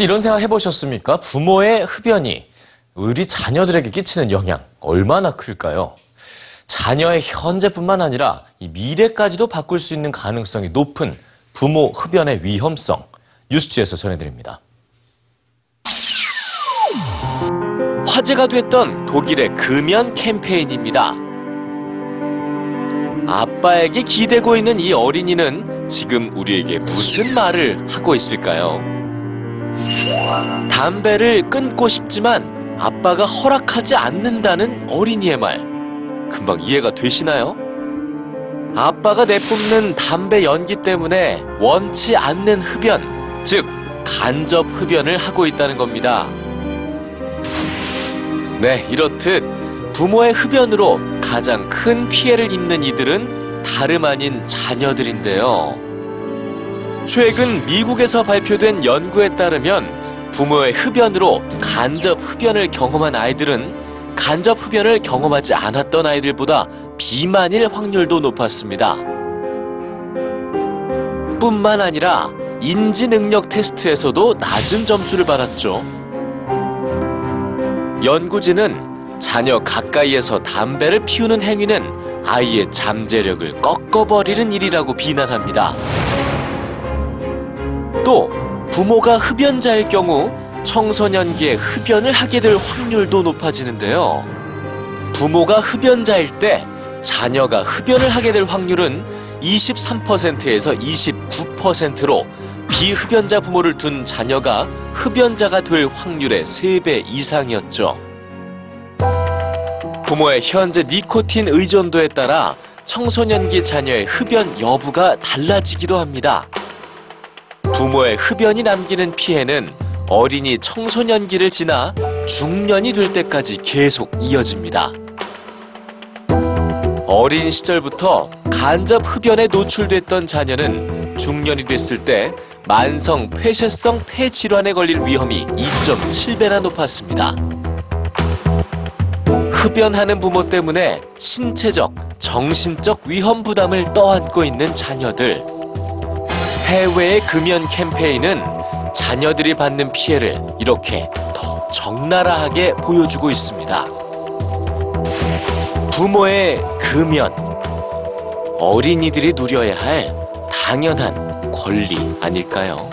혹시 이런 생각 해보셨습니까? 부모의 흡연이 우리 자녀들에게 끼치는 영향 얼마나 클까요? 자녀의 현재뿐만 아니라 이 미래까지도 바꿀 수 있는 가능성이 높은 부모 흡연의 위험성 뉴스지에서 전해드립니다. 화제가 됐던 독일의 금연 캠페인입니다. 아빠에게 기대고 있는 이 어린이는 지금 우리에게 무슨 말을 하고 있을까요? 담배를 끊고 싶지만 아빠가 허락하지 않는다는 어린이의 말. 금방 이해가 되시나요? 아빠가 내뿜는 담배 연기 때문에 원치 않는 흡연, 즉, 간접 흡연을 하고 있다는 겁니다. 네, 이렇듯 부모의 흡연으로 가장 큰 피해를 입는 이들은 다름 아닌 자녀들인데요. 최근 미국에서 발표된 연구에 따르면 부모의 흡연으로 간접 흡연을 경험한 아이들은 간접 흡연을 경험하지 않았던 아이들보다 비만일 확률도 높았습니다. 뿐만 아니라 인지 능력 테스트에서도 낮은 점수를 받았죠. 연구진은 자녀 가까이에서 담배를 피우는 행위는 아이의 잠재력을 꺾어버리는 일이라고 비난합니다. 또 부모가 흡연자일 경우 청소년기에 흡연을 하게 될 확률도 높아지는데요. 부모가 흡연자일 때 자녀가 흡연을 하게 될 확률은 23%에서 29%로 비흡연자 부모를 둔 자녀가 흡연자가 될 확률의 3배 이상이었죠. 부모의 현재 니코틴 의존도에 따라 청소년기 자녀의 흡연 여부가 달라지기도 합니다. 부모의 흡연이 남기는 피해는 어린이 청소년기를 지나 중년이 될 때까지 계속 이어집니다. 어린 시절부터 간접 흡연에 노출됐던 자녀는 중년이 됐을 때 만성 폐쇄성 폐질환에 걸릴 위험이 2.7배나 높았습니다. 흡연하는 부모 때문에 신체적, 정신적 위험 부담을 떠안고 있는 자녀들. 해외의 금연 캠페인은 자녀들이 받는 피해를 이렇게 더 적나라하게 보여주고 있습니다. 부모의 금연. 어린이들이 누려야 할 당연한 권리 아닐까요?